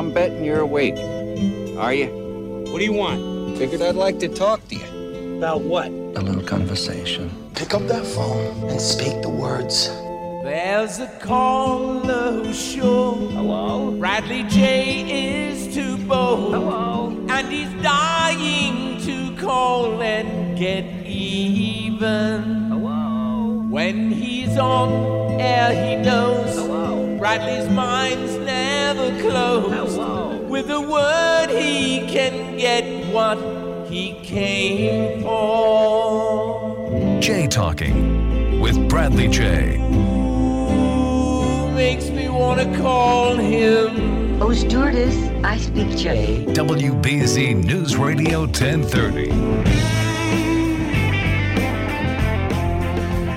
I'm betting you're awake. Are you? What do you want? Figured I'd like to talk to you. About what? A little conversation. Pick up that phone and speak the words. There's a caller who's sure. Hello? Bradley Jay is too bold. Hello? And he's dying to call and get even. Hello? When he's on air, he knows. Hello? Bradley's mind's never closed. Oh, Hello? With a word, he can get what he came for. Jay Talking with Bradley Jay. Makes me want to call him. Oh, stewardess, I speak Jay. WBZ News Radio 1030.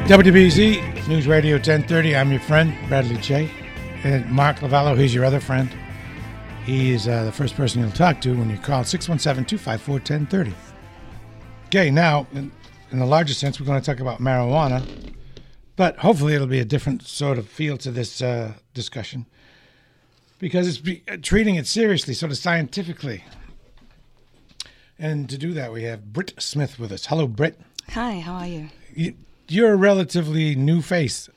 WBZ News Radio 1030. I'm your friend, Bradley Jay. And Mark Lavallo, he's your other friend. He is uh, the first person you'll talk to when you call 617 254 1030. Okay, now, in, in the larger sense, we're going to talk about marijuana, but hopefully it'll be a different sort of feel to this uh, discussion because it's be, uh, treating it seriously, sort of scientifically. And to do that, we have Britt Smith with us. Hello, Britt. Hi, how are you? you you're a relatively new face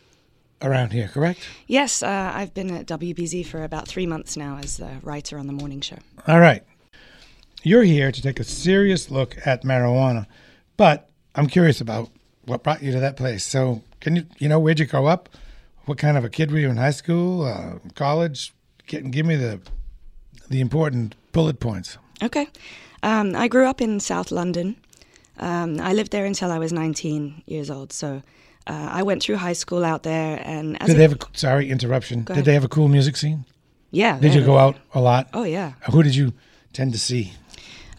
around here, correct? Yes, uh, I've been at WBZ for about three months now as the writer on the morning show. All right. You're here to take a serious look at marijuana, but I'm curious about what brought you to that place. So, can you, you know, where'd you grow up? What kind of a kid were you in high school, uh, college? Get, give me the the important bullet points. Okay. Um, I grew up in South London. Um, I lived there until I was 19 years old. So uh, I went through high school out there. And did they have a sorry interruption? Did they have a cool music scene? Yeah. Did you go out a lot? Oh yeah. Who did you tend to see?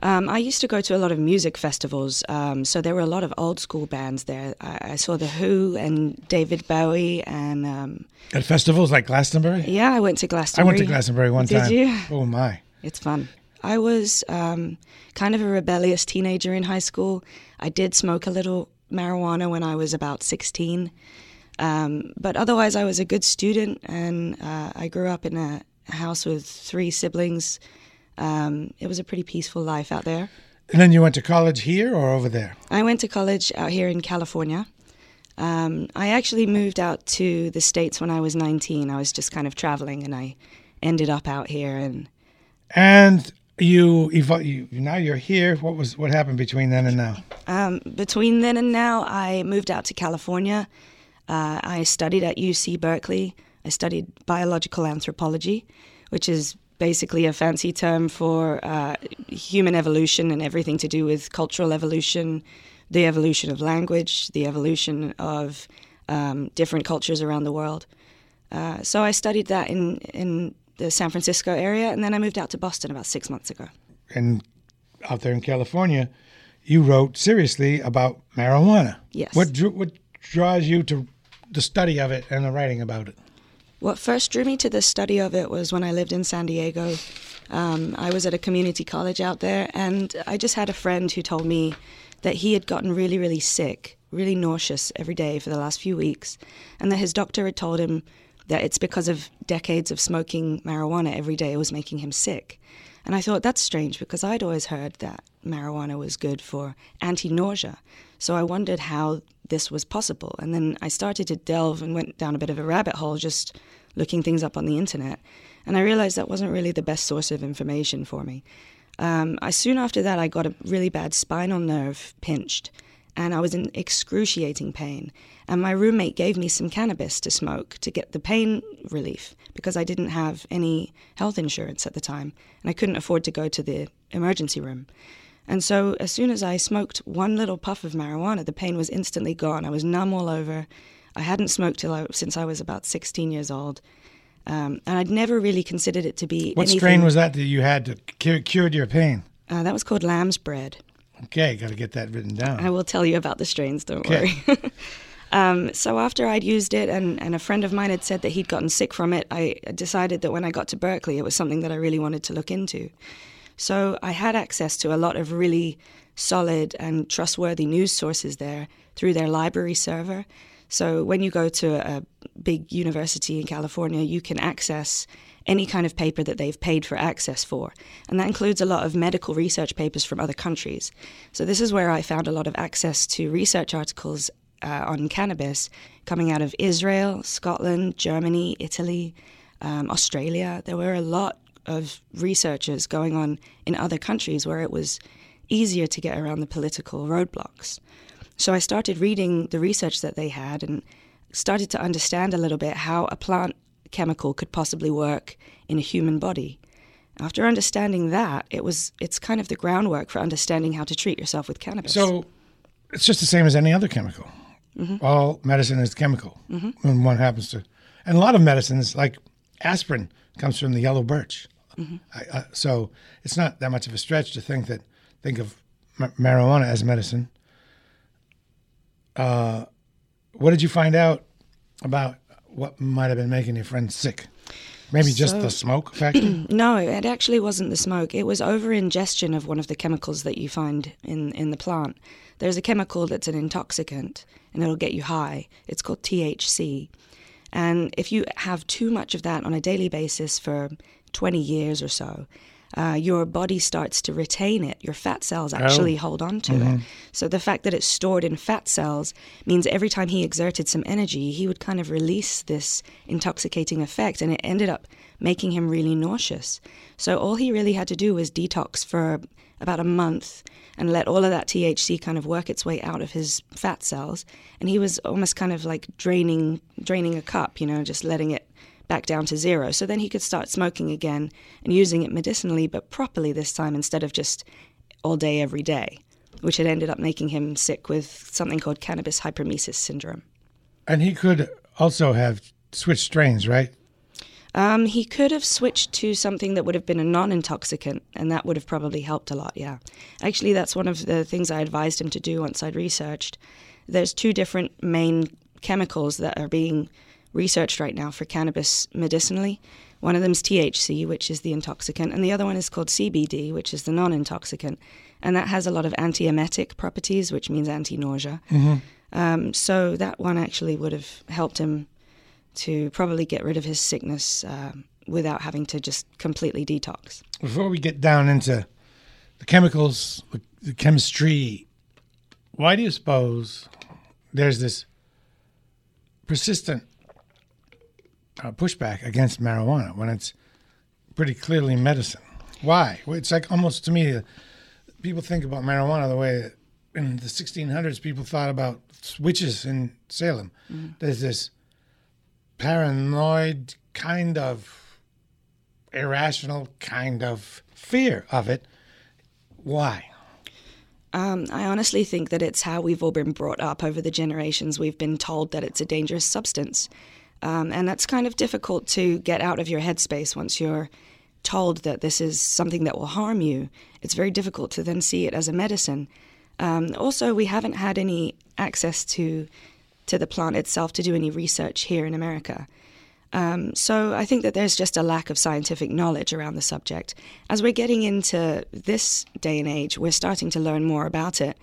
Um, I used to go to a lot of music festivals, um, so there were a lot of old school bands there. I, I saw the Who and David Bowie, and um, at festivals like Glastonbury. Yeah, I went to Glastonbury. I went to Glastonbury one Did time. you? Oh my! It's fun. I was um, kind of a rebellious teenager in high school. I did smoke a little marijuana when I was about 16. Um, but otherwise, I was a good student, and uh, I grew up in a house with three siblings. Um, it was a pretty peaceful life out there. And then you went to college here or over there? I went to college out here in California. Um, I actually moved out to the States when I was 19. I was just kind of traveling, and I ended up out here. And and you, you now you're here. What was what happened between then and now? Um, between then and now, I moved out to California. Uh, I studied at UC Berkeley. I studied biological anthropology, which is basically a fancy term for uh, human evolution and everything to do with cultural evolution, the evolution of language, the evolution of um, different cultures around the world. Uh, so I studied that in in the San Francisco area, and then I moved out to Boston about six months ago. And out there in California, you wrote seriously about marijuana. Yes. What drew, what draws you to the study of it and the writing about it? What first drew me to the study of it was when I lived in San Diego. Um, I was at a community college out there, and I just had a friend who told me that he had gotten really, really sick, really nauseous every day for the last few weeks, and that his doctor had told him that it's because of decades of smoking marijuana every day was making him sick. And I thought that's strange because I'd always heard that marijuana was good for anti nausea. So I wondered how this was possible. And then I started to delve and went down a bit of a rabbit hole just looking things up on the internet. And I realized that wasn't really the best source of information for me. Um, I, soon after that, I got a really bad spinal nerve pinched and I was in excruciating pain. And my roommate gave me some cannabis to smoke to get the pain relief because I didn't have any health insurance at the time and I couldn't afford to go to the emergency room. And so, as soon as I smoked one little puff of marijuana, the pain was instantly gone. I was numb all over. I hadn't smoked till I, since I was about 16 years old. Um, and I'd never really considered it to be. What anything- strain was that that you had to cure, cured your pain? Uh, that was called lamb's bread. Okay, got to get that written down. I will tell you about the strains, don't Okay. worry. um, so after I'd used it and, and a friend of mine had said that he'd gotten sick from it, I decided that when I got to Berkeley, it was something that I really wanted to look into. So I had access to a lot of really solid and trustworthy news sources there through their library server. So when you go to a big university in California, you can access any kind of paper that they've paid for access for. And that includes a lot of medical research papers from other countries. So this is where I found a lot of access to research articles uh, on cannabis coming out of Israel, Scotland, Germany, Italy, um, Australia. There were a lot of researchers going on in other countries where it was easier to get around the political roadblocks. So I started reading the research that they had and started to understand a little bit how a plant chemical could possibly work in a human body. After understanding that, it was it's kind of the groundwork for understanding how to treat yourself with cannabis. So it's just the same as any other chemical. Mhm. All medicine is chemical. Mhm. When one happens to, and a lot of medicines like aspirin comes from the yellow birch. Mhm. I, uh, so it's not that much of a stretch to think that think of ma- marijuana as medicine. Uh, what did you find out about what might have been making your friend sick? Maybe just So- the smoke factor? no, it actually wasn't the smoke. It was over ingestion of one of the chemicals that you find in, in the plant. There's a chemical that's an intoxicant and it'll get you high. It's called THC. And if you have too much of that on a daily basis for 20 years or so, uh, your body starts to retain it. Your fat cells actually Oh. hold on to Mhm. it. So the fact that it's stored in fat cells means every time he exerted some energy, he would kind of release this intoxicating effect, and it ended up making him really nauseous. So all he really had to do was detox for about a month and let all of that THC kind of work its way out of his fat cells, and he was almost kind of like draining draining a cup, you know, just letting it back down to zero. So then he could start smoking again and using it medicinally, but properly this time instead of just all day, every day, which had ended up making him sick with something called cannabis hyperemesis syndrome. and he could also have switched strains, right? Um, he could have switched to something that would have been a non intoxicant, and that would have probably helped a lot, yeah. Actually, that's one of the things I advised him to do once I'd researched. There's two different main chemicals that are being researched right now for cannabis medicinally. One of them is THC, which is the intoxicant, and the other one is called CBD, which is the non intoxicant. And that has a lot of anti emetic properties, which means anti nausea. Mhm. Um, so that one actually would have helped him to probably get rid of his sickness um, without having to just completely detox. Before we get down into the chemicals, the chemistry, why do you suppose there's this persistent uh, pushback against marijuana when it's pretty clearly medicine? Why? It's like almost to me, uh, people think about marijuana the way that in the 1600s people thought about witches in Salem. Mhm. There's this paranoid kind of irrational kind of fear of it. Why? Um, I honestly think that it's how we've all been brought up over the generations. We've been told that it's a dangerous substance. Um, and that's kind of difficult to get out of your headspace once you're told that this is something that will harm you. It's very difficult to then see it as a medicine. Um, also, we haven't had any access to to the plant itself to do any research here in America. Um, so I think that there's just a lack of scientific knowledge around the subject. As we're getting into this day and age, we're starting to learn more about it.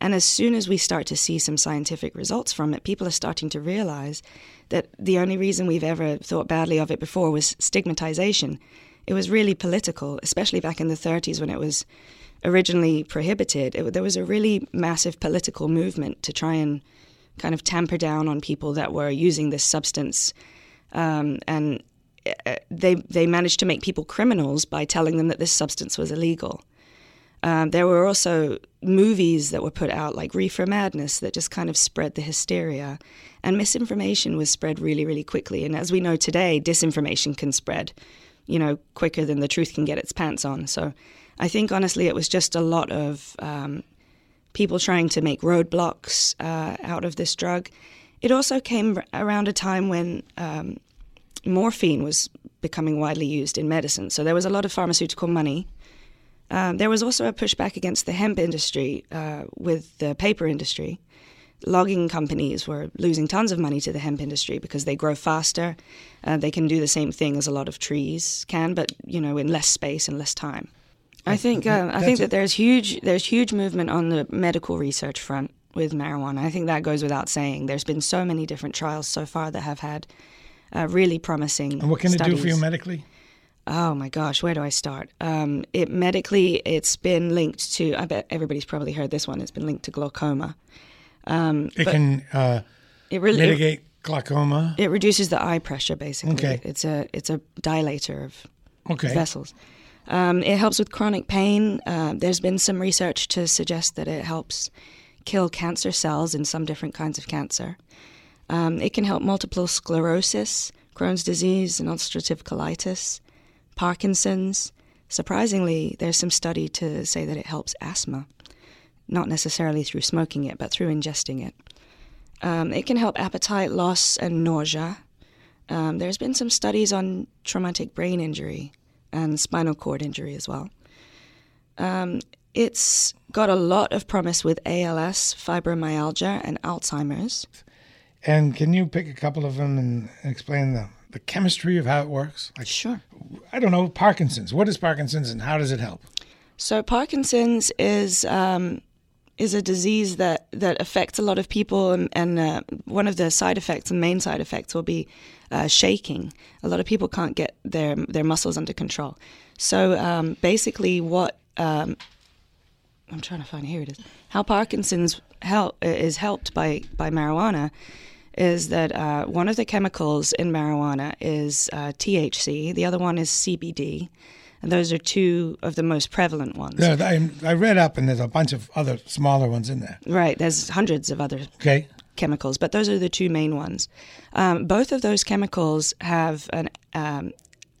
And as soon as we start to see some scientific results from it, people are starting to realize that the only reason we've ever thought badly of it before was stigmatization. It was really political, especially back in the 30s when it was originally prohibited. It, there was a really massive political movement to try and kind of tamper down on people that were using this substance um, and uh, they they managed to make people criminals by telling them that this substance was illegal. Um, there were also movies that were put out, like Reefer Madness, that just kind of spread the hysteria, and misinformation was spread really, really quickly. And as we know today, disinformation can spread, you know, quicker than the truth can get its pants on. So, I think honestly, it was just a lot of um, people trying to make roadblocks uh, out of this drug. It also came around a time when um, morphine was becoming widely used in medicine. So there was a lot of pharmaceutical money. Um, there was also a pushback against the hemp industry uh, with the paper industry. Logging companies were losing tons of money to the hemp industry because they grow faster. Uh, they can do the same thing as a lot of trees can, but you know, in less space and less time. I think uh, I think that there's huge there's huge movement on the medical research front with marijuana. I think that goes without saying. There's been so many different trials so far that have had uh, really promising. And what can studies. it do for you medically? Oh my gosh, where do I start? Um, it medically, it's been linked to. I bet everybody's probably heard this one. It's been linked to glaucoma. Um, it can uh, it really, mitigate glaucoma. It reduces the eye pressure, basically. Okay. It's a it's a dilator of okay. vessels. Um, it helps with chronic pain. Uh, there's been some research to suggest that it helps kill cancer cells in some different kinds of cancer. Um, it can help multiple sclerosis, Crohn's disease, and ulcerative colitis, Parkinson's. Surprisingly, there's some study to say that it helps asthma, not necessarily through smoking it, but through ingesting it. Um, it can help appetite loss and nausea. Um, there's been some studies on traumatic brain injury and spinal cord injury as well. Um, it's got a lot of promise with ALS, fibromyalgia, and Alzheimer's. And can you pick a couple of them and explain the, the chemistry of how it works? Like, sure. I don't know, Parkinson's. What is Parkinson's and how does it help? So, Parkinson's is. Um, is a disease that, that affects a lot of people, and, and uh, one of the side effects, the main side effects, will be uh, shaking. A lot of people can't get their their muscles under control. So um, basically, what um, I'm trying to find here it is how Parkinson's help is helped by by marijuana is that uh, one of the chemicals in marijuana is uh, THC, the other one is CBD. And those are two of the most prevalent ones. Yeah, I, I read up, and there's a bunch of other smaller ones in there. Right, there's hundreds of other okay. chemicals, but those are the two main ones. Um, both of those chemicals have an um,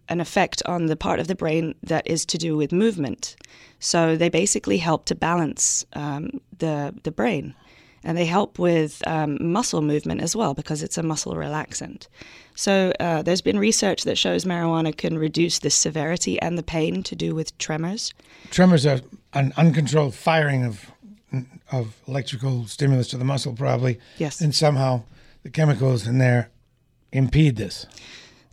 an effect on the part of the brain that is to do with movement. So they basically help to balance um, the the brain, and they help with um, muscle movement as well because it's a muscle relaxant. So uh, there's been research that shows marijuana can reduce the severity and the pain to do with tremors. Tremors are an uncontrolled firing of of electrical stimulus to the muscle, probably. Yes. And somehow the chemicals in there impede this.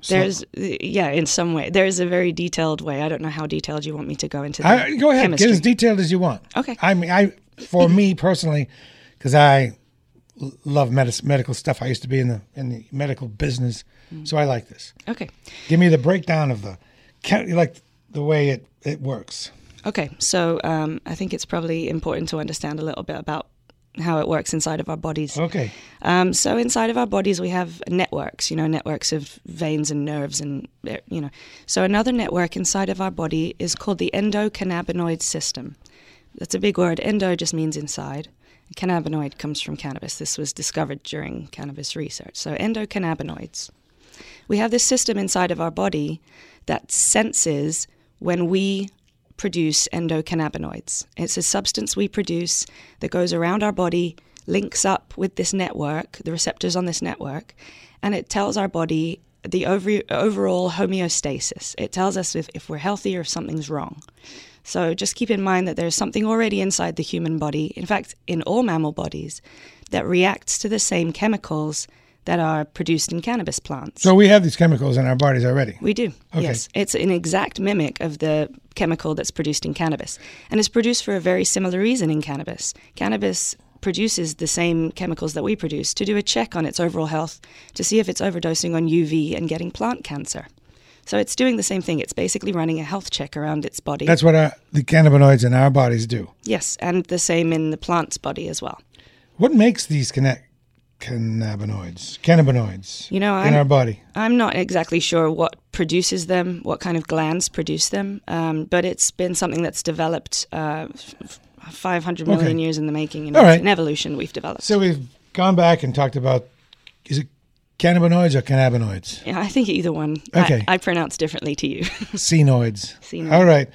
So, there's yeah, in some way. There's a very detailed way. I don't know how detailed you want me to go into. I, go ahead, chemistry. get as detailed as you want. Okay. I mean, I for me personally, because I love medical stuff. I used to be in the in the medical business, mm. so I like this. Okay. Give me the breakdown of the, like the way it it works. Okay, so um, I think it's probably important to understand a little bit about how it works inside of our bodies. Okay. Um, so inside of our bodies, we have networks. You know, networks of veins and nerves, and you know. So another network inside of our body is called the endocannabinoid system. That's a big word. Endo just means inside. Cannabinoid comes from cannabis. This was discovered during cannabis research. So, endocannabinoids. We have this system inside of our body that senses when we produce endocannabinoids. It's a substance we produce that goes around our body, links up with this network, the receptors on this network, and it tells our body the over, overall homeostasis. It tells us if, if we're healthy or if something's wrong. So just keep in mind that there's something already inside the human body, in fact, in all mammal bodies, that reacts to the same chemicals that are produced in cannabis plants. So we have these chemicals in our bodies already. We do. Okay. Yes, it's an exact mimic of the chemical that's produced in cannabis, and it's produced for a very similar reason in cannabis. Cannabis produces the same chemicals that we produce to do a check on its overall health to see if it's overdosing on UV and getting plant cancer. So it's doing the same thing. It's basically running a health check around its body. That's what our, the cannabinoids in our bodies do. Yes, and the same in the plant's body as well. What makes these connect? cannabinoids, cannabinoids you know, in I'm, our body? I'm not exactly sure what produces them, what kind of glands produce them, um, but it's been something that's developed uh, 500 million okay. years in the making. You know, All right. in evolution, we've developed. So we've gone back and talked about cannabinoids or cannabinoids? Yeah, I think either one. Okay. I, I pronounce differently to you. Cenoids. Senoids. All right.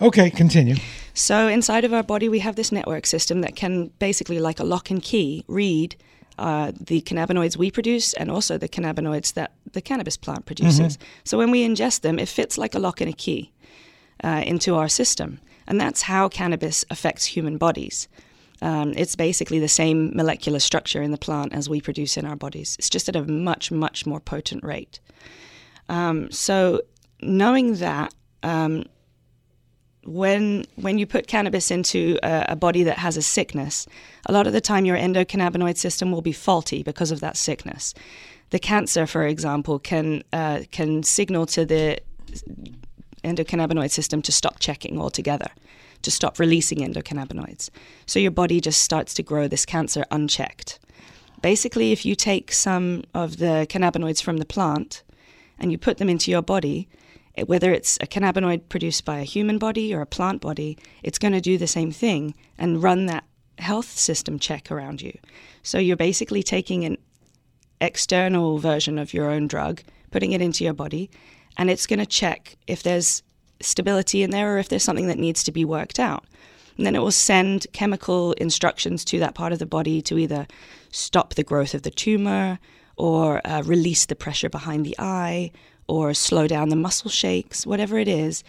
Okay, continue. So inside of our body, we have this network system that can basically, like a lock and key, read uh, the cannabinoids we produce and also the cannabinoids that the cannabis plant produces. So when we ingest them, it fits like a lock and a key uh, into our system. And that's how cannabis affects human bodies. Um, it's basically the same molecular structure in the plant as we produce in our bodies. It's just at a much, much more potent rate. Um, so, knowing that, um, when when you put cannabis into a, a, body that has a sickness, a lot of the time your endocannabinoid system will be faulty because of that sickness. The cancer, for example, can uh, can signal to the endocannabinoid system to stop checking altogether, to stop releasing endocannabinoids. So your body just starts to grow this cancer unchecked. Basically, if you take some of the cannabinoids from the plant and you put them into your body, whether it's a cannabinoid produced by a human body or a plant body, it's going to do the same thing and run that health system check around you. So you're basically taking an external version of your own drug, putting it into your body, and it's going to check if there's stability in there or if there's something that needs to be worked out. And then it will send chemical instructions to that part of the body to either stop the growth of the tumor or uh, release the pressure behind the eye or slow down the muscle shakes, whatever it is.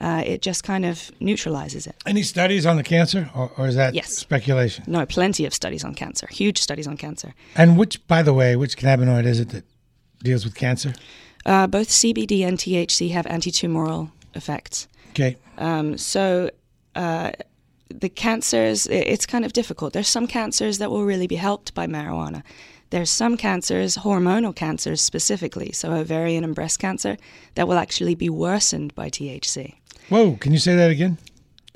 Uh, it just kind of neutralizes it. Any studies on the cancer, or, or is that yes. speculation? No, plenty of studies on cancer, huge studies on cancer. And which, by the way, which cannabinoid is it that deals with cancer? Uh, both CBD and THC have anti-tumoral effects. Okay. Um, so uh, the cancers, it's kind of difficult. There's some cancers that will really be helped by marijuana. There's some cancers, hormonal cancers specifically, so ovarian and breast cancer, that will actually be worsened by THC. Whoa, can you say that again?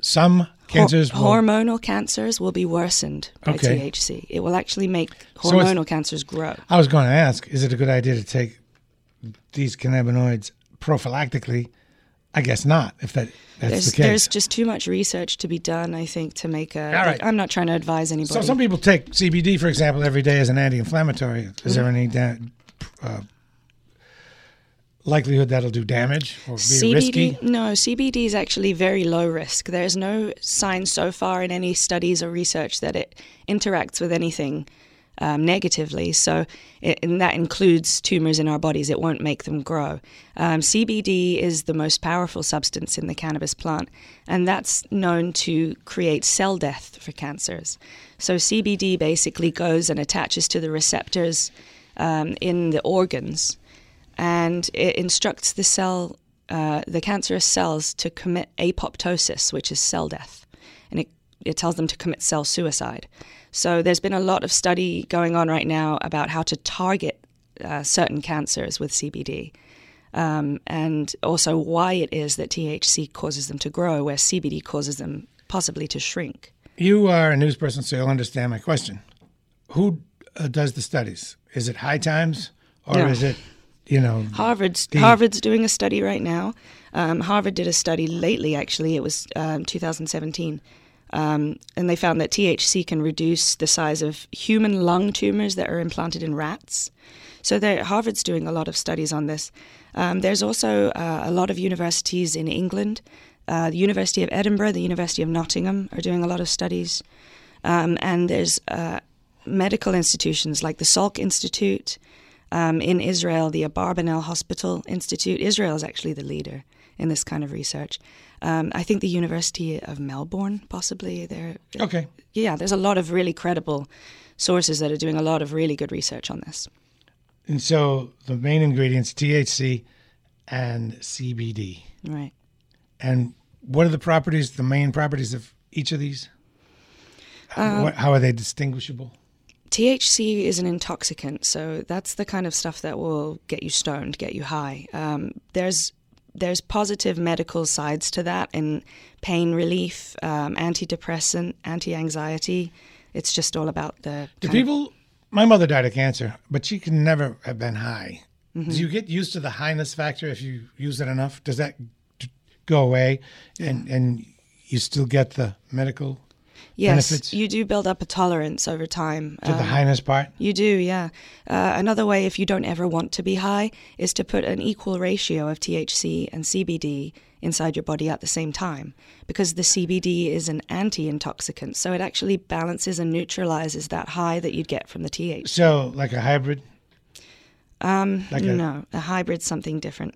Some cancers Hor- hormonal cancers will be worsened by okay. THC. It will actually make hormonal so cancers grow. I was going to ask, is it a good idea to take these cannabinoids prophylactically? I guess not. If that that's there's, the case, there's just too much research to be done. I think to make a. All right. I'm not trying to advise anybody. So some people take CBD, for example, every day as an anti-inflammatory. Is mm-hmm. there any da- uh, likelihood that'll do damage or be CBD, risky? No, CBD is actually very low risk. There's no sign so far in any studies or research that it interacts with anything um, negatively. So, it, and that includes tumors in our bodies. It won't make them grow. Um, CBD is the most powerful substance in the cannabis plant, and that's known to create cell death for cancers. So, CBD basically goes and attaches to the receptors um, in the organs, and it instructs the cell, uh, the cancerous cells, to commit apoptosis, which is cell death, and it it tells them to commit cell suicide. So there's been a lot of study going on right now about how to target uh, certain cancers with CBD. Um, and also why it is that THC causes them to grow, where CBD causes them possibly to shrink. You are a news person, so you'll understand my question. Who uh, does the studies? Is it High Times or No. is it, you know, Harvard's the- Harvard's doing a study right now. Um, Harvard did a study lately, actually. It was um, 2017. Um, and they found that THC can reduce the size of human lung tumors that are implanted in rats. So Harvard's doing a lot of studies on this. Um, there's also uh, a lot of universities in England. Uh, the University of Edinburgh, the University of Nottingham are doing a lot of studies. Um, and there's uh, medical institutions like the Salk Institute. Um, in Israel, the Abarbanel Hospital Institute. Israel is actually the leader in this kind of research. Um, I think the University of Melbourne, possibly. There. Okay. Yeah, there's a lot of really credible sources that are doing a lot of really good research on this. And so the main ingredients THC and CBD. Right. And what are the properties, the main properties of each of these? Um, what, how are they distinguishable? THC is an intoxicant, so that's the kind of stuff that will get you stoned, get you high. Um, there's there's positive medical sides to that in pain relief, um, antidepressant, anti-anxiety. It's just all about the. Do kind of- people? My mother died of cancer, but she can never have been high. Mhm. Do you get used to the highness factor if you use it enough? Does that go away, and and you still get the medical? Yes, benefits you do build up a tolerance over time. to the Um, highness part? You do, yeah. Uh, another way, if you don't ever want to be high, is to put an equal ratio of THC and CBD inside your body at the same time, because the CBD is an anti-intoxicant, so it actually balances and neutralizes that high that you'd get from the THC. So, like a hybrid? Um, Like a- no, a hybrid's something different.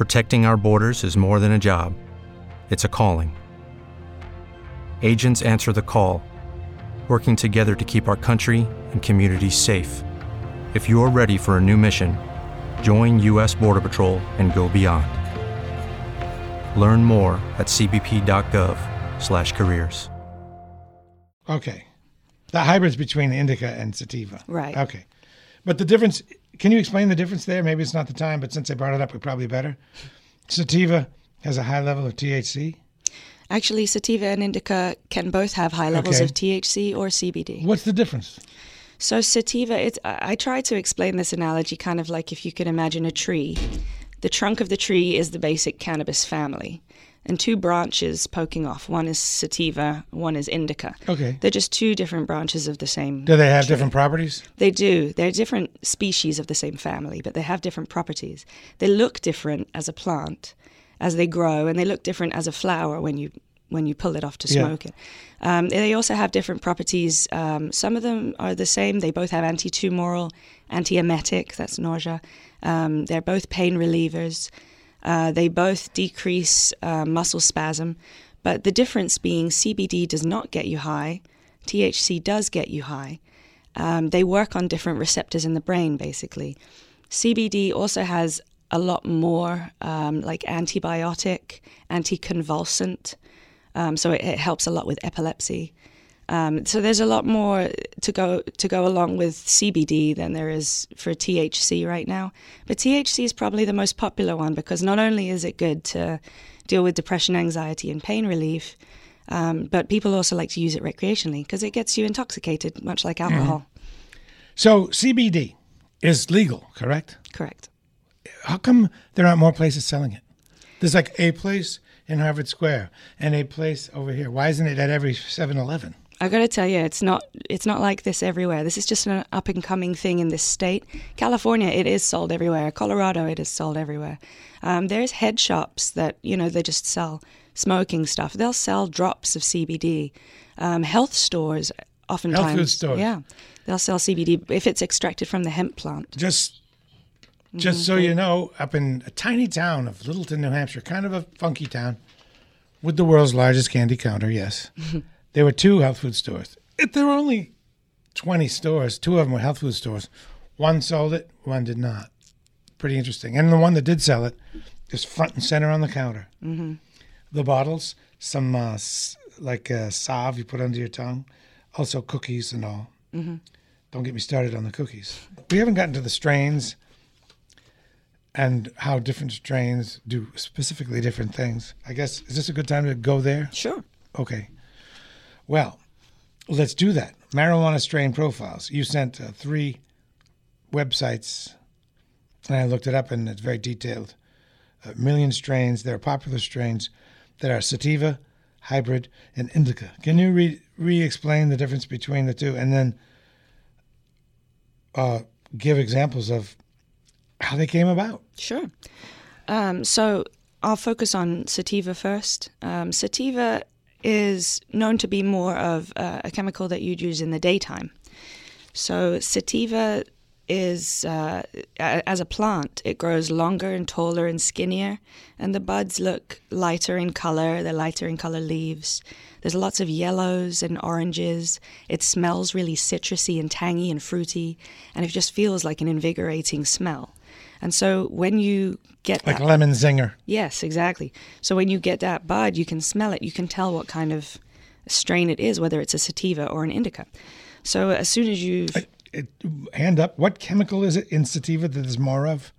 protecting our borders is more than a job, it's a calling. Agents answer the call, working together to keep our country and communities safe. If you're ready for a new mission, join U.S. Border Patrol and go beyond. Learn more at cbp.gov/careers. Okay. The hybrids between indica and sativa. Right. Okay. But the difference, can you explain the difference there? Maybe it's not the time, but since I brought it up, it probably better. Sativa has a high level of THC. Actually, sativa and indica can both have high levels Okay. of THC or CBD. What's the difference? So sativa, it's, I I try to explain this analogy kind of like if you could imagine a tree. The trunk of the tree is the basic cannabis family, and two branches poking off. One is sativa, one is indica. Okay. They're just two different branches of the same. Do they have tree. different properties? They do. They're different species of the same family, but they have different properties. They look different as a plant as they grow, and they look different as a flower when you when you pull it off to Yeah. smoke it. Um, they also have different properties. Um, some of them are the same. They both have anti-tumoral, anti-emetic. That's nausea. Um, they're both pain relievers. Uh, they both decrease uh, muscle spasm, but the difference being CBD does not get you high. THC does get you high. Um, they work on different receptors in the brain, basically. CBD also has a lot more um, like antibiotic, anticonvulsant, um, so it, it helps a lot with epilepsy. Um, so there's a lot more to go to go along with CBD than there is for THC right now. But THC is probably the most popular one because not only is it good to deal with depression, anxiety, and pain relief, um, but people also like to use it recreationally because it gets you intoxicated, much like alcohol. So CBD is legal, correct? Correct. How come there aren't more places selling it? There's like a place in Harvard Square and a place over here. Why isn't it at every 7-Eleven? I got to tell you, it's not it's not like this everywhere. This is just an up and coming thing in this state. California, it is sold everywhere. Colorado, it is sold everywhere. Um, there's head shops that you know they just sell smoking stuff. They'll sell drops of CBD. Um, health stores, oftentimes, food stores. yeah, they'll sell CBD if it's extracted from the hemp plant. Just just so you know, up in a tiny town of Littleton, New Hampshire, kind of a funky town, with the world's largest candy counter, yes. there were two health food stores. If there were only 20 stores, two of them were health food stores. One sold it, one did not. Pretty interesting. And the one that did sell it is front and center on the counter. Mm-hmm. The bottles, some uh, like uh, salve you put under your tongue, also cookies and all. Mm-hmm. Don't get me started on the cookies. We haven't gotten to the strains and how different strains do specifically different things. I guess, is this a good time to go there? Sure. Okay. Well, let's do that. Marijuana strain profiles. You sent uh, three websites, and I looked it up, and it's very detailed. A million strains. There are popular strains that are sativa, hybrid, and indica. Can you re re explain the difference between the two, and then uh, give examples of how they came about? Sure. Um, so I'll focus on sativa first. Um, sativa is known to be more of a chemical that you'd use in the daytime. So sativa is, uh, as a plant, it grows longer and taller and skinnier, and the buds look lighter in color. They're lighter in color leaves. There's lots of yellows and oranges. It smells really citrusy and tangy and fruity, and it just feels like an invigorating smell. And so when you get Like that, lemon zinger. Yes, exactly. So when you get that bud, you can smell it. You can tell what kind of strain it is, whether it's a sativa or an indica. So as soon as you It, hand up. What chemical is it in sativa that there's more of?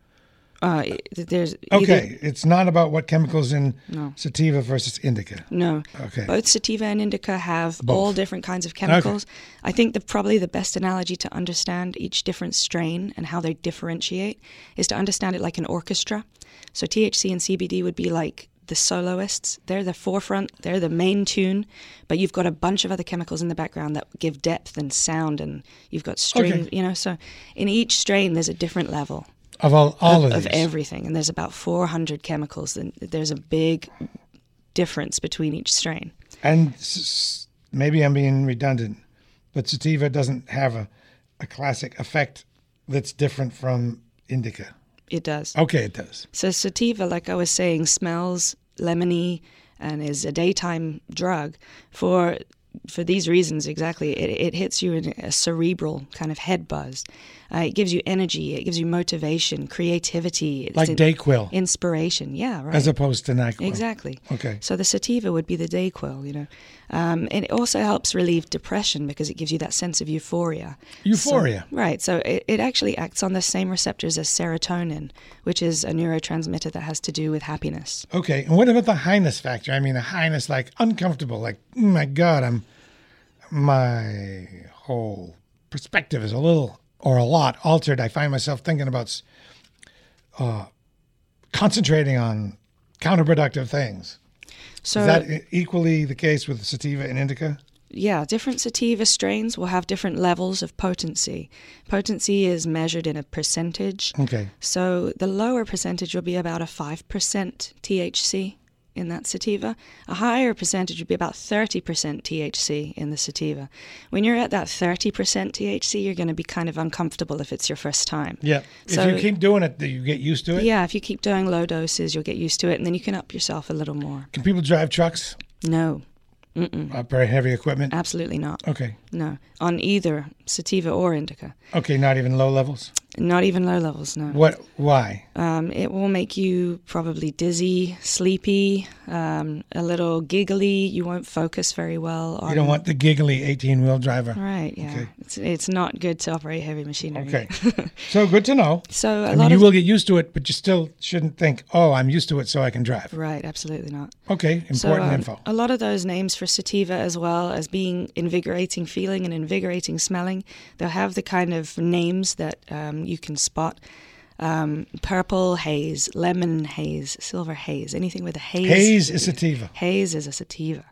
Uh, there's Okay, it's not about what chemicals in No. sativa versus indica. No. Okay. Both sativa and indica have Both. all different kinds of chemicals. Okay. I think the probably the best analogy to understand each different strain and how they differentiate is to understand it like an orchestra. So THC and CBD would be like the soloists. They're the forefront. They're the main tune, but you've got a bunch of other chemicals in the background that give depth and sound, and you've got strings. Okay. You know, so in each strain there's a different level Of all, all of, of, these. everything, and there's about 400 chemicals. And there's a big difference between each strain. And s- maybe I'm being redundant, but sativa doesn't have a, a classic effect that's different from indica. It does. Okay, it does. So sativa, like I was saying, smells lemony and is a daytime drug for for these reasons exactly. It, it hits you in a cerebral kind of head buzz. Uh, it gives you energy. It gives you motivation, creativity. It's Like in- Dayquil. Inspiration. Yeah, right. As opposed to NyQuil. Exactly. Okay. So the sativa would be the Dayquil, you know. Um, and it also helps relieve depression because it gives you that sense of euphoria. Euphoria. So- right. So it, it actually acts on the same receptors as serotonin, which is a neurotransmitter that has to do with happiness. Okay, and what about the highness factor? I mean, the highness like uncomfortable, like oh my God, I'm my whole perspective is a little or a lot altered. I find myself thinking about uh, concentrating on counterproductive things. So is that equally the case with sativa and indica? yeah, different sativa strains will have different levels of potency. Potency is measured in a percentage. Okay. So the lower percentage will be about a 5% THC in that sativa. A higher percentage would be about 30% THC in the sativa. When you're at that 30% THC, you're going to be kind of uncomfortable if it's your first time. Yeah. So- if you keep doing it, do you get used to it? Yeah, if you keep doing low doses, you'll get used to it, and then you can up yourself a little more. Can people drive trucks? No. Mm-mm. Uh, very heavy equipment? Absolutely not. Okay. No. On either sativa or indica. Okay, not even low levels? Not even low levels, no. What? Why? Um, it will make you probably dizzy, sleepy, um, a little giggly. You won't focus very well. On, You don't want the giggly 18 wheel driver. Right, yeah. Okay. It's, it's not good to operate heavy machinery. Okay. so good to know. So a I mean, lot you of- will get used to it, but you still shouldn't think, oh, I'm used to it, so I can drive. Right, absolutely not. Okay, important So, um, info. A lot of those names for sativa, as well as being invigorating feeling and invigorating smelling, they'll have the kind of names that um, you can spot. Um, purple haze, lemon haze, silver haze, anything with a haze. Haze is sativa. Haze is a sativa.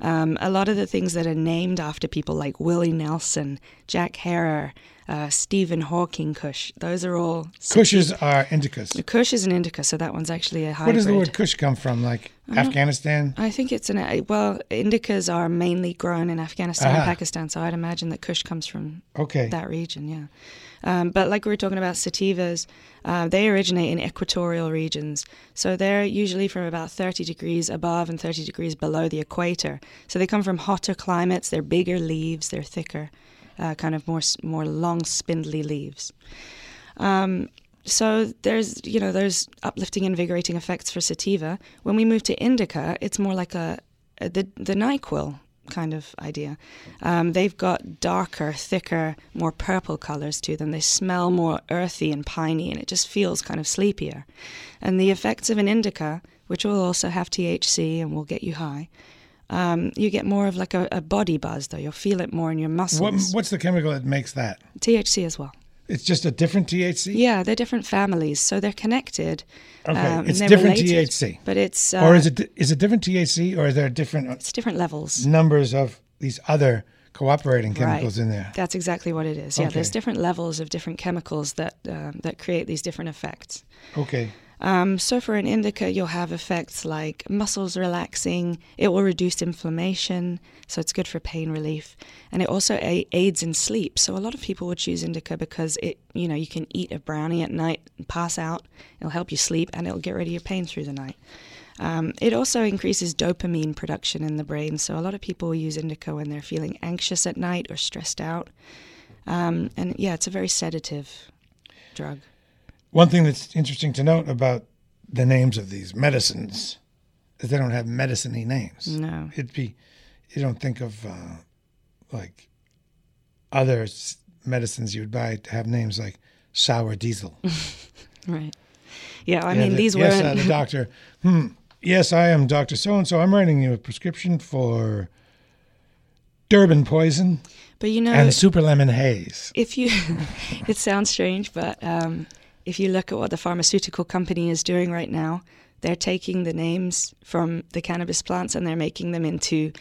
Um, a lot of the things that are named after people like Willie Nelson, Jack Herer, uh, Stephen Hawking Kush, those are all. Kushes are indicas. The Kush is an indica, so that one's actually a hybrid. Where does the word Kush come from? Like Afghanistan? I think it's an well. Indicas are mainly grown in Afghanistan Aha. and Pakistan, so I'd imagine that Kush comes from Okay. that region. Yeah, um, but like we were talking about sativas, uh, they originate in equatorial regions, so they're usually from about 30 degrees above and 30 degrees below the equator. So they come from hotter climates. They're bigger leaves. They're thicker, uh, kind of more more long, spindly leaves. Um, so there's you know there's uplifting, invigorating effects for sativa. When we move to indica, it's more like a, a the the Nyquil kind of idea. Um, they've got darker, thicker, more purple colors to them. They smell more earthy and piney, and it just feels kind of sleepier. And the effects of an indica, which will also have THC and will get you high. Um, you get more of like a, a body buzz, though. You'll feel it more in your muscles. What, what's the chemical that makes that? THC as well. It's just a different THC? Yeah, they're different families, so they're connected. Okay, um, it's different related, THC. But it's uh, or is it is it different THC or is there different It's different levels. numbers of these other cooperating chemicals right. in there? That's exactly what it is. Yeah, Okay. there's different levels of different chemicals that um, that create these different effects. Okay. Um, so for an indica, you'll have effects like muscles relaxing. It will reduce inflammation, so it's good for pain relief, and it also a- aids in sleep. So a lot of people would choose indica because it, you know, you can eat a brownie at night, and pass out. It'll help you sleep, and it'll get rid of your pain through the night. Um, it also increases dopamine production in the brain. So a lot of people use indica when they're feeling anxious at night or stressed out. Um, and yeah, it's a very sedative drug. One thing that's interesting to note about the names of these medicines is they don't have medicine-y names. No. It'd be, you don't think of uh, like other medicines you would buy to have names like sour diesel. Right. Yeah, I Yeah, mean, the- these yes, weren't. uh, the doctor. Hmm. Yes, I am Doctor So and So. I'm writing you a prescription for Durban poison but you know, and super lemon haze. if you, it sounds strange, but um, if you look at what the pharmaceutical company is doing right now, they're taking the names from the cannabis plants and they're making them into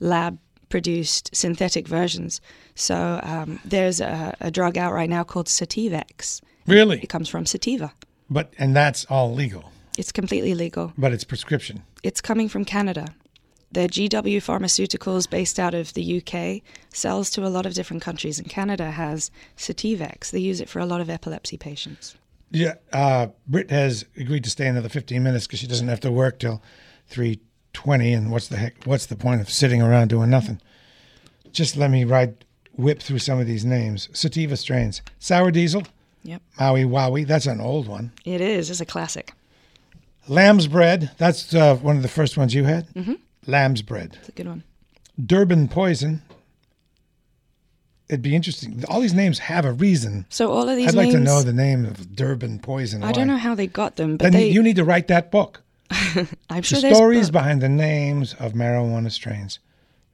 lab produced synthetic versions. So um, there's a, a drug out right now called Sativex. Really? It comes from sativa. But and that's all legal, It's completely legal. but it's prescription. It's coming from Canada. The GW Pharmaceuticals, based out of the UK, sells to a lot of different countries, and Canada has Sativex. They use it for a lot of epilepsy patients. Yeah, uh, Britt has agreed to stay another 15 minutes because she doesn't have to work till 3:20. And what's the heck? What's the point of sitting around doing nothing? Just let me ride, whip through some of these names. Sativa strains: sour diesel, Yep, Maui Wowie. That's an old one. it is. It's a classic. Lamb's bread. That's uh, one of the first ones you had. Mhm. Lamb's bread. It's a good one. Durban poison. It'd be interesting. All these names have a reason. So all of these I'd like to know the name of Durban poison. I why. don't know how they got them, but Then they. you need to write that book. I'm sure the there's stories book- behind the names of marijuana strains.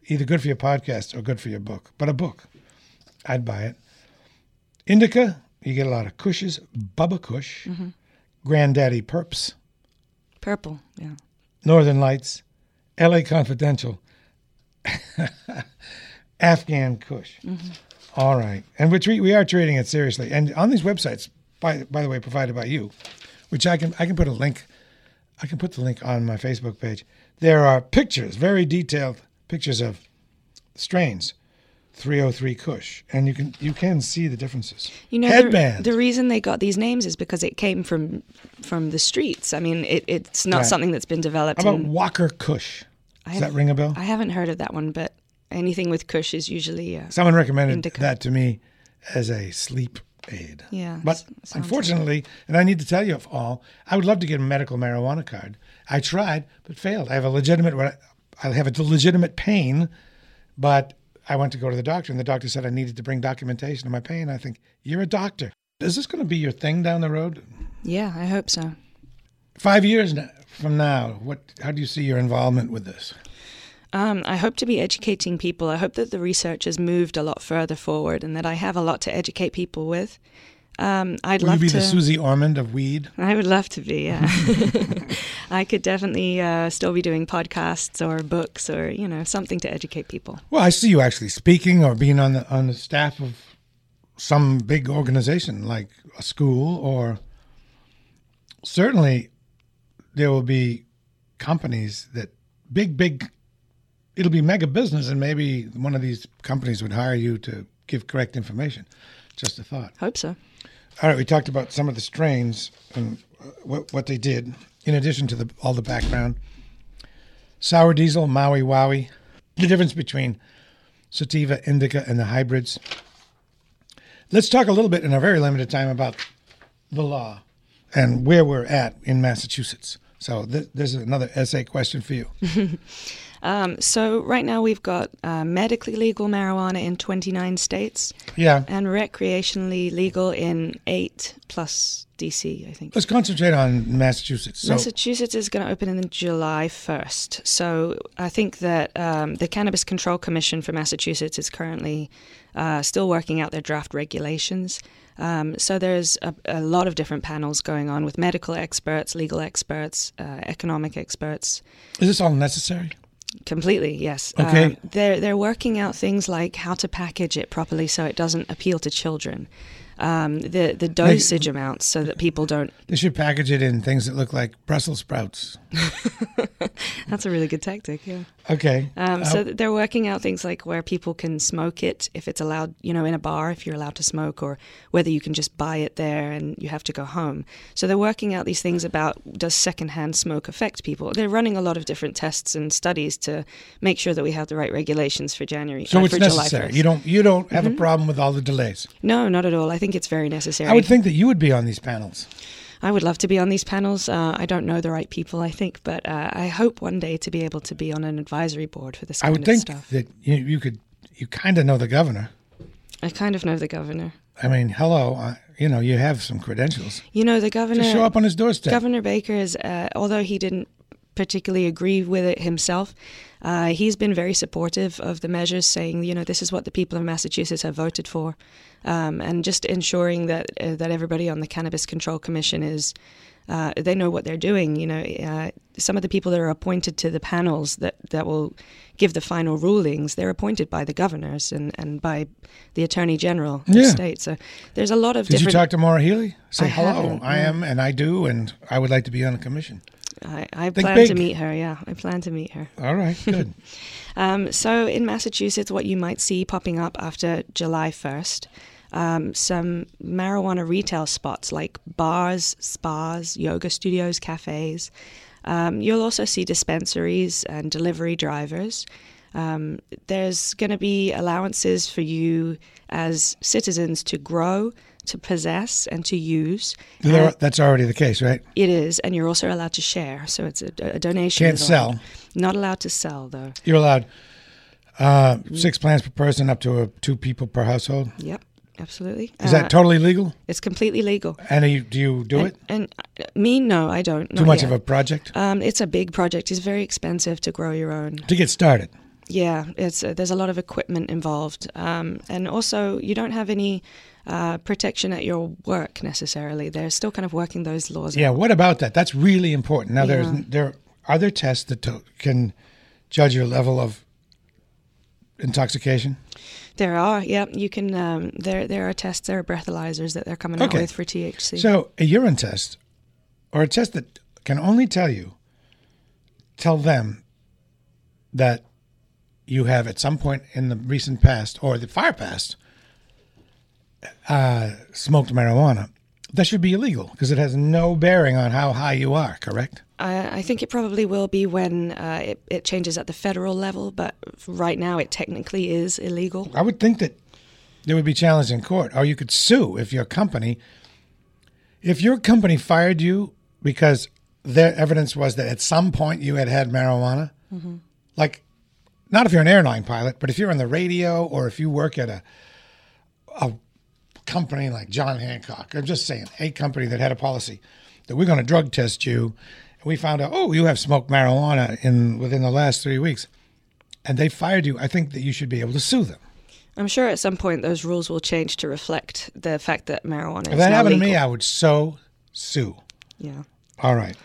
Either good for your podcast or good for your book. But a book. I'd buy it. Indica, you get a lot of Kushes, Bubba Kush, Mhm. Granddaddy Perps, purple. Yeah. Northern Lights, LA Confidential, Afghan Kush. Mhm. All right. And we treat, we are treating it seriously. And on these websites, by by the way, provided by you, which I can I can put a link I can put the link on my Facebook page. There are pictures, very detailed pictures of strains. 303 Kush, and you can you can see the differences. You know, headband. The, the reason they got these names is because it came from from the streets. I mean, it, it's not Right. something that's been developed. How about in- Walker Kush? Does that ring a bell? I haven't heard of that one, but anything with Kush is usually uh, Someone recommended indica. that to me as a sleep aid. Yeah, But unfortunately, and I need to tell you of all, I would love to get a medical marijuana card. I tried, but failed. I have a legitimate, I have a legitimate pain, but I went to go to the doctor, and the doctor said I needed to bring documentation of my pain. I think you're a doctor. Is this going to be your thing down the road? Yeah, I hope so. Five years from now, what? How do you see your involvement with this? Um, I hope to be educating people. I hope that the research has moved a lot further forward, and that I have a lot to educate people with. Um, I'd Will love you be to. the Suze Orman of weed? I would love to be. Yeah, I could definitely uh, still be doing podcasts or books or you know something to educate people. Well, I see you actually speaking or being on the on the staff of some big organization like a school or certainly there will be companies that big big it'll be mega business and maybe one of these companies would hire you to give correct information. Just a thought. Hope so. All right, we talked about some of the strains and uh, what what they did in addition to the all the background. Sour diesel, Maui Wowie, the difference between sativa, indica, and the hybrids. Let's talk a little bit in a very limited time about the law and where we're at in Massachusetts. So th- this is another essay question for you. Um, so right now we've got uh, medically legal marijuana in 29 states. Yeah. And recreationally legal in eight plus DC, I think. Let's concentrate on Massachusetts. So Massachusetts is going to open in July 1st. So I think that um, the Cannabis Control Commission for Massachusetts is currently uh, still working out their draft regulations. Um, so there's a, a lot of different panels going on with medical experts, legal experts, uh, economic experts. is this all necessary? Completely, yes. Okay. Um, they're they're working out things like how to package it properly so it doesn't appeal to children. Um, the the dosage amounts so that people don't. They should package it in things that look like Brussels sprouts. That's a really good tactic. Yeah. Okay. Um, so Uh, they're working out things like where people can smoke it if it's allowed, you know, in a bar if you're allowed to smoke, or whether you can just buy it there and you have to go home. So they're working out these things about does secondhand smoke affect people. They're running a lot of different tests and studies to make sure that we have the right regulations for January. so uh, it's necessary. You don't you don't have Mhm. a problem with all the delays. No, not at all. I think it's very necessary. I would think that you would be on these panels. I would love to be on these panels. Uh, I don't know the right people, I think, but uh, I hope one day to be able to be on an advisory board for this I would think stuff. that you, you could, you kind of know the governor. I kind of know the governor. I mean, hello, uh, you know, you have some credentials. You know, the governor. Just show up on his doorstep. Governor Baker is, uh, although he didn't particularly agree with it himself, uh, he's been very supportive of the measures, saying, you know, this is what the people of Massachusetts have voted for, um, and just ensuring that uh, that everybody on the Cannabis Control Commission is. Uh, they know what they're doing. You know, uh, some of the people that are appointed to the panels that, that will give the final rulings, they're appointed by the governors and, and by the attorney general of Yeah. the state. So there's a lot of Did you talk to Maura Healey? Say I hello. I am, and I do, and I would like to be on a commission. I, I plan big. to meet her. Yeah, I plan to meet her. All right, good. Um, so in Massachusetts, what you might see popping up after July 1st, um, some marijuana retail spots like bars, spas, yoga studios, cafes. Um, you'll also see dispensaries and delivery drivers. Um, there's going to be allowances for you as citizens to grow, to possess, and to use. Uh, that's already the case, right? it is, and you're also allowed to share. So it's a, a donation. Can't is allowed. sell. Not allowed to sell, though. You're allowed uh, six plants per person, up to uh two people per household. Yep, absolutely. Is Uh, that totally legal? It's completely legal. And you, do you do it? And uh, me, no, I don't. Too much yet. of a project Um, it's a big project. It's very expensive to grow your own. to get started. Yeah, it's uh, there's a lot of equipment involved, um, and also you don't have any uh, protection at your work necessarily. They're still kind of working those laws. Yeah. out. What about that? That's really important. Now, there's there are there tests that to, can judge your level of intoxication. There are. Yeah, you can. Um, there there are tests. There are breathalyzers that they're coming out with for THC. So a urine test, or a test that can only tell you, tell them that you have at some point in the recent past or the far past uh, smoked marijuana. That should be illegal because it has no bearing on how high you are. Correct? I, I think it probably will be when uh, it, it changes at the federal level, but right now it technically is illegal. I would think that there would be challenge in court, or you could sue if your company, if your company fired you because their evidence was that at some point you had had marijuana, Mhm. like not if you're an airline pilot, but if you're on the radio or if you work at a a company like John Hancock, I'm just saying, a company that had a policy that we're going to drug test you, and we found out, oh, you have smoked marijuana in within the last three weeks, and they fired you. I think that you should be able to sue them. I'm sure at some point those rules will change to reflect the fact that marijuana If that happened to me, I would so sue. Yeah. All right.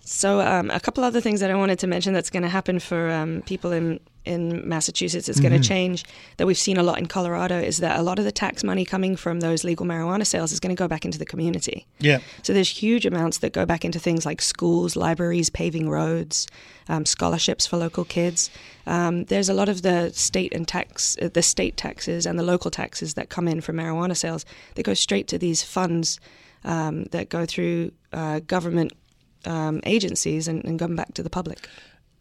So um, a couple other things that I wanted to mention that's going to happen for um, people in in Massachusetts. It's going Mhm. to change that we've seen a lot in Colorado is that a lot of the tax money coming from those legal marijuana sales is going to go back into the community. Yeah. So there's huge amounts that go back into things like schools, libraries, paving roads, um, scholarships for local kids. Um, there's a lot of the state and tax, uh, the state taxes and the local taxes that come in from marijuana sales. that go straight to these funds um, that go through uh, government um, agencies and, and come back to the public.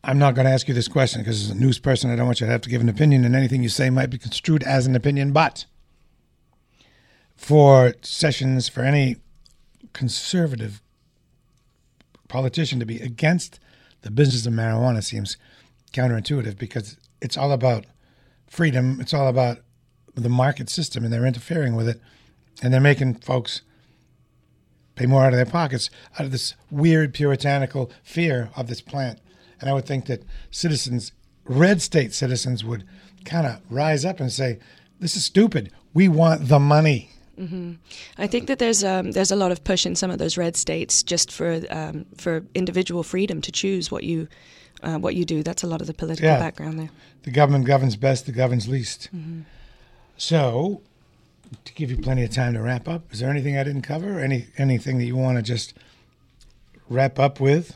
I'm not going to ask you this question because as a news person, I don't want you to have to give an opinion, and anything you say might be construed as an opinion. But for sessions, for any conservative politician to be against the business of marijuana seems counterintuitive because it's all about freedom. It's all about the market system, and they're interfering with it, and they're making folks pay more out of their pockets out of this weird puritanical fear of this plant. And I would think that citizens, red state citizens, would kind of rise up and say, "This is stupid. We want the money." hmm I think that there's um, there's a lot of push in some of those red states just for um, for individual freedom to choose what you uh, what you do. That's a lot of the political Yeah. background there. The government governs best. The governs least. Mhm. So, to give you plenty of time to wrap up, is there anything I didn't cover? Any anything that you want to just wrap up with?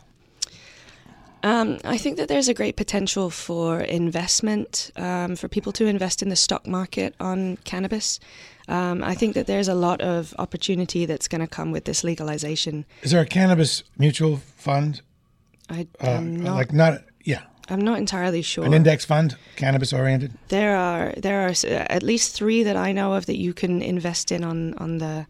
Um, I think that there's a great potential for investment, um, for people to invest in the stock market on cannabis. Um, I think that there's a lot of opportunity that's going to come with this legalization. Is there a cannabis mutual fund? I, Uh, I'm not, like not yeah. I'm not entirely sure. An index fund, cannabis oriented. There are there are at least three that I know of that you can invest in on on the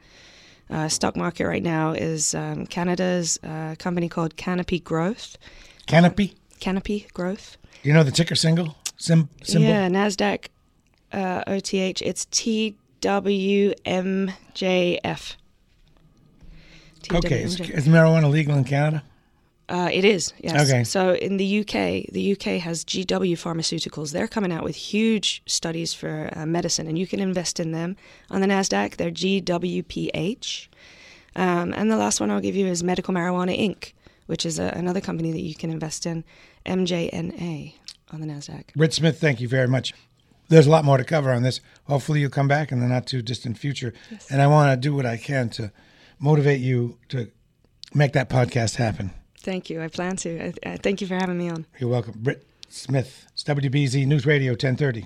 uh, stock market right now. Is um, Canada's uh, company called Canopy Growth. Canopy. Canopy Growth. You know the ticker single sim, symbol. Yeah, Nasdaq uh, OTH. It's T W M J F. Okay, is, is marijuana legal in Canada? Uh, it is, yes. Okay. So in the UK, the UK has GW Pharmaceuticals. They're coming out with huge studies for uh, medicine, and you can invest in them on the NASDAQ. They're GWPH. Um, and the last one I'll give you is Medical Marijuana Inc., which is a, another company that you can invest in, MJNA on the NASDAQ. Britt Smith, thank you very much. There's a lot more to cover on this. Hopefully, you'll come back in the not too distant future. Yes. And I want to do what I can to motivate you to make that podcast happen. Thank you. I plan to. I, I thank you for having me on. You're welcome. Britt Smith, it's WBZ News Radio 1030.